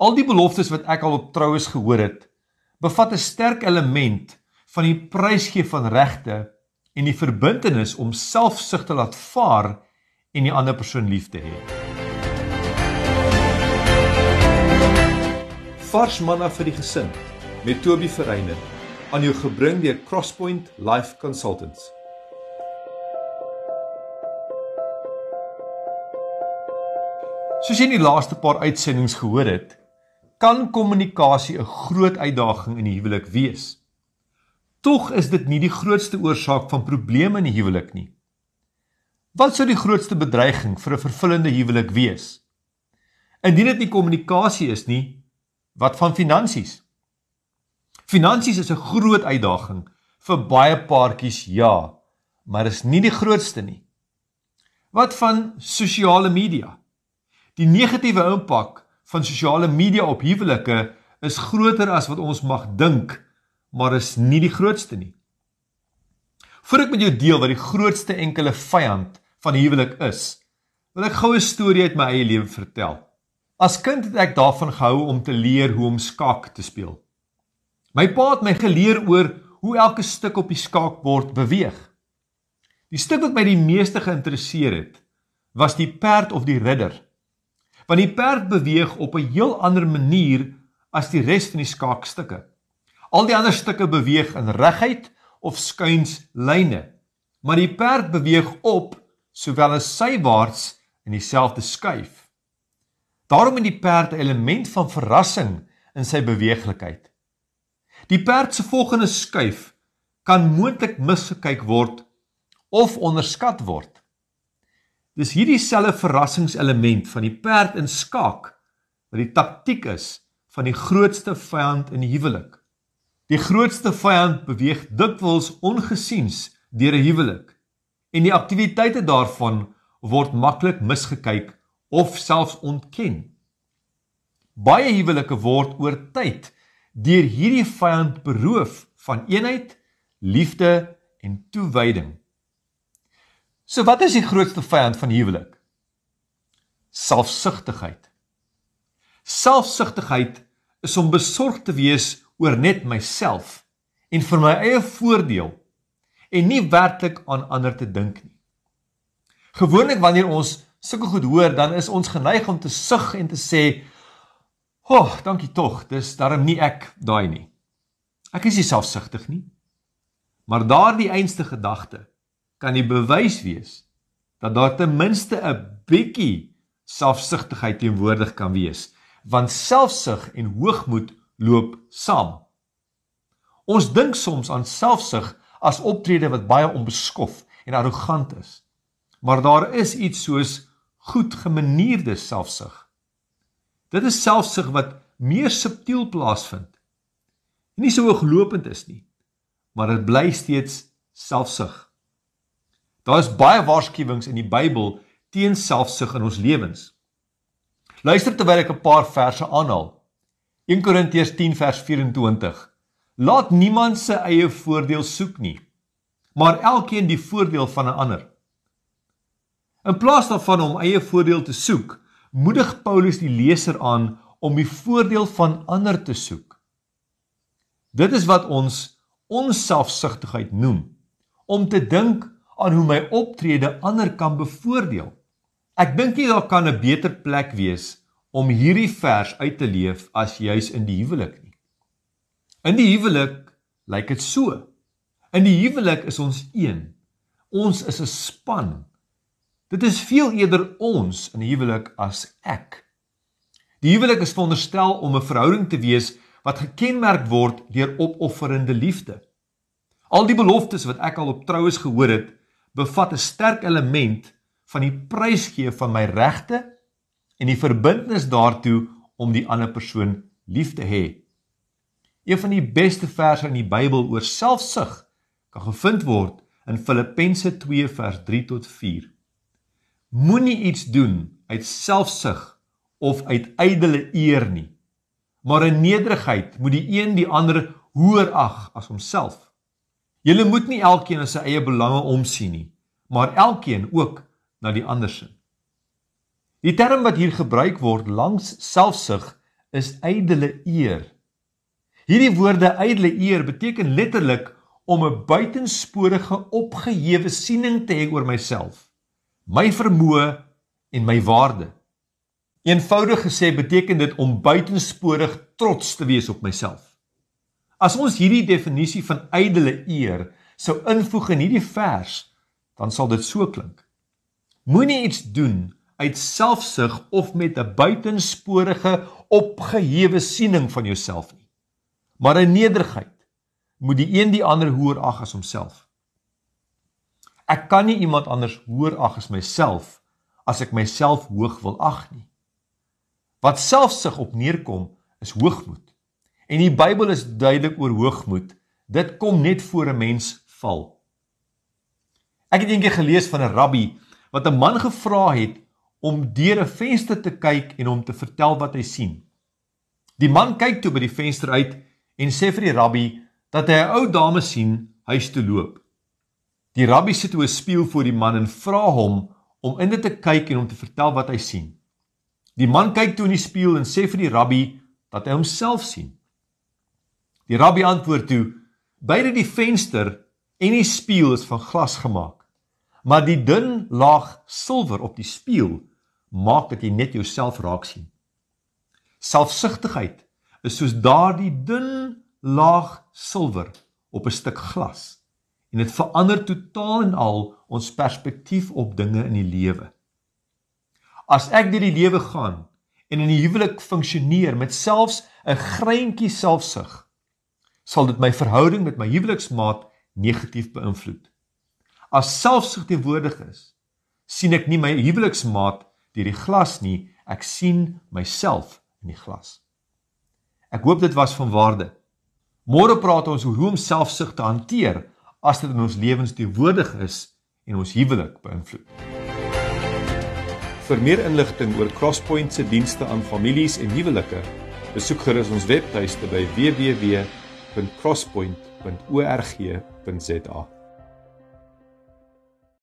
Al die beloftes wat ek al op troues gehoor het, bevat 'n sterk element van die prysgee van regte en die verbintenis om selfsug te laat vaar en die ander persoon lief te hê. Vars manna vir die gesin met Toby Verreiner aan jou gebring deur Crosspoint Life Consultants. Soos jy in die laaste paar uitsendings gehoor het, kan kommunikasie 'n groot uitdaging in die huwelik wees. Tog is dit nie die grootste oorsaak van probleme in die huwelik nie. Wat sou die grootste bedreiging vir 'n vervullende huwelik wees? Indien dit nie kommunikasie is nie, wat van finansies? Finansies is 'n groot uitdaging vir baie paartjies, ja, maar is nie die grootste nie. Wat van sosiale media? Die negatiewe impak van sosiale media op huwelike is groter as wat ons mag dink, maar is nie die grootste nie. Voordat ek met jou deel wat die grootste enkele vyand van huwelik is, wil ek gou 'n storie uit my eie lewe vertel. As kind het ek daarvan gehou om te leer hoe om skaak te speel. My pa het my geleer oor hoe elke stuk op die skaakbord beweeg. Die stuk wat my die meeste geïnteresseer het, was die perd of die ridder want die perd beweeg op 'n heel ander manier as die res van die skaakstukke. Al die ander stukke beweeg in reguit of skuins lyne, maar die perd beweeg op sowel as sywaarts in dieselfde skuif. Daarom het die perd 'n element van verrassing in sy beweeglikheid. Die perd se volgende skuif kan moontlik misgekyk word of onderskat word. Dis hierdie selfe verrassingselement van die perd in skaak wat die taktik is van die grootste vyand in die huwelik. Die grootste vyand beweeg dikwels ongesiens deur 'n huwelik en die aktiwiteite daarvan word maklik misgekyk of selfs ontken. Baie huwelike word oor tyd deur hierdie vyand beroof van eenheid, liefde en toewyding. So wat is die grootste vyand van huwelik? Selfsugtigheid. Selfsugtigheid is om besorgd te wees oor net myself en vir my eie voordeel en nie werklik aan ander te dink nie. Gewoonlik wanneer ons sulke goed hoor, dan is ons geneig om te sug en te sê, "Ho, oh, dankie tog, dis darm nie ek daai nie. Ek is nie selfsugtig nie." Maar daardie einste gedagte kan die bewys wees dat daar ten minste 'n bietjie selfsugtigheid teenwoordig kan wees, want selfsug en hoogmoed loop saam. Ons dink soms aan selfsug as optrede wat baie onbeskof en arrogant is. Maar daar is iets soos goed gemanierde selfsug. Dit is selfsug wat meer subtiel plaasvind. Nie so hooglopend is nie, maar dit bly steeds selfsug. Daar is baie waarskuwings in die Bybel teen selfsug in ons lewens. Luister terwyl ek 'n paar verse aanhaal. 1 Korintiërs 10 vers 24. Laat niemand sy eie voordeel soek nie, maar elkeen die voordeel van 'n ander. In plaas daarvan om eie voordeel te soek, moedig Paulus die leser aan om die voordeel van ander te soek. Dit is wat ons onselfsugtigheid noem, om te dink aan hoe my optrede ander kan bevoordeel. Ek dink nie daar kan 'n beter plek wees om hierdie vers uit te leef as juis in die huwelik nie. In die huwelik lyk dit so. In die huwelik is ons een. Ons is 'n span. Dit is veel eerder ons in die huwelik as ek. Die huwelik is veronderstel om 'n verhouding te wees wat gekenmerk word deur opofferende liefde. Al die beloftes wat ek al op troues gehoor het, bevat 'n sterk element van die prysgee van my regte en die verbintenis daartoe om die ander persoon lief te hê. Een van die beste verse in die Bybel oor selfsug kan gevind word in Filippense 2 vers 3 tot 4. Moenie iets doen uit selfsug of uit ydelle eer nie, maar in nederigheid moet die een die ander hoër ag as homself. Julle moet nie elkeen na sy eie belange omsien nie, maar elkeen ook na die ander se. Die term wat hier gebruik word langs selfsug is ydelle eer. Hierdie woorde ydelle eer beteken letterlik om 'n buitensporige opgehewe siening te hê oor myself, my vermoë en my waarde. Eenvoudig gesê beteken dit om buitensporig trots te wees op myself. As ons hierdie definisie van ydelle eer sou invoeg in hierdie vers, dan sal dit so klink. Moenie iets doen uit selfsug of met 'n buitensporige opgehewe siening van jouself nie. Maar in nederigheid moet die een die ander hoër ag as homself. Ek kan nie iemand anders hoër ag as myself as ek myself hoog wil ag nie. Wat selfsug op neerkom is hoogmoed. En die Bybel is duidelik oor hoogmoed. Dit kom net voor 'n mens val. Ek het eendag gelees van 'n rabbi wat 'n man gevra het om deur 'n venster te kyk en hom te vertel wat hy sien. Die man kyk toe by die venster uit en sê vir die rabbi dat hy 'n ou dame sien huis toe loop. Die rabbi sit toe 'n spieël voor die man en vra hom om in dit te kyk en hom te vertel wat hy sien. Die man kyk toe in die spieël en sê vir die rabbi dat hy homself sien. Die rabbi antwoord toe: "Beide die venster en die spieël is van glas gemaak, maar die dun laag silwer op die spieël maak dat jy net jouself raak sien. Selfsugtigheid is soos daardie dun laag silwer op 'n stuk glas en dit verander totaal en al ons perspektief op dinge in die lewe. As ek deur die lewe gaan en in die huwelik funksioneer met selfs 'n greintjie selfsug, sal dit my verhouding met my huweliksmaat negatief beïnvloed. As selfsug teenwoordig is, sien ek nie my huweliksmaat deur die glas nie, ek sien myself in die glas. Ek hoop dit was van waarde. Môre praat ons oor hoe om selfsug te hanteer as dit in ons lewens teenwoordig is en ons huwelik beïnvloed. Vir meer inligting oor Crosspoint se dienste aan families en huwelike, besoek gerus ons webtuiste by www.crosspoint.org.za.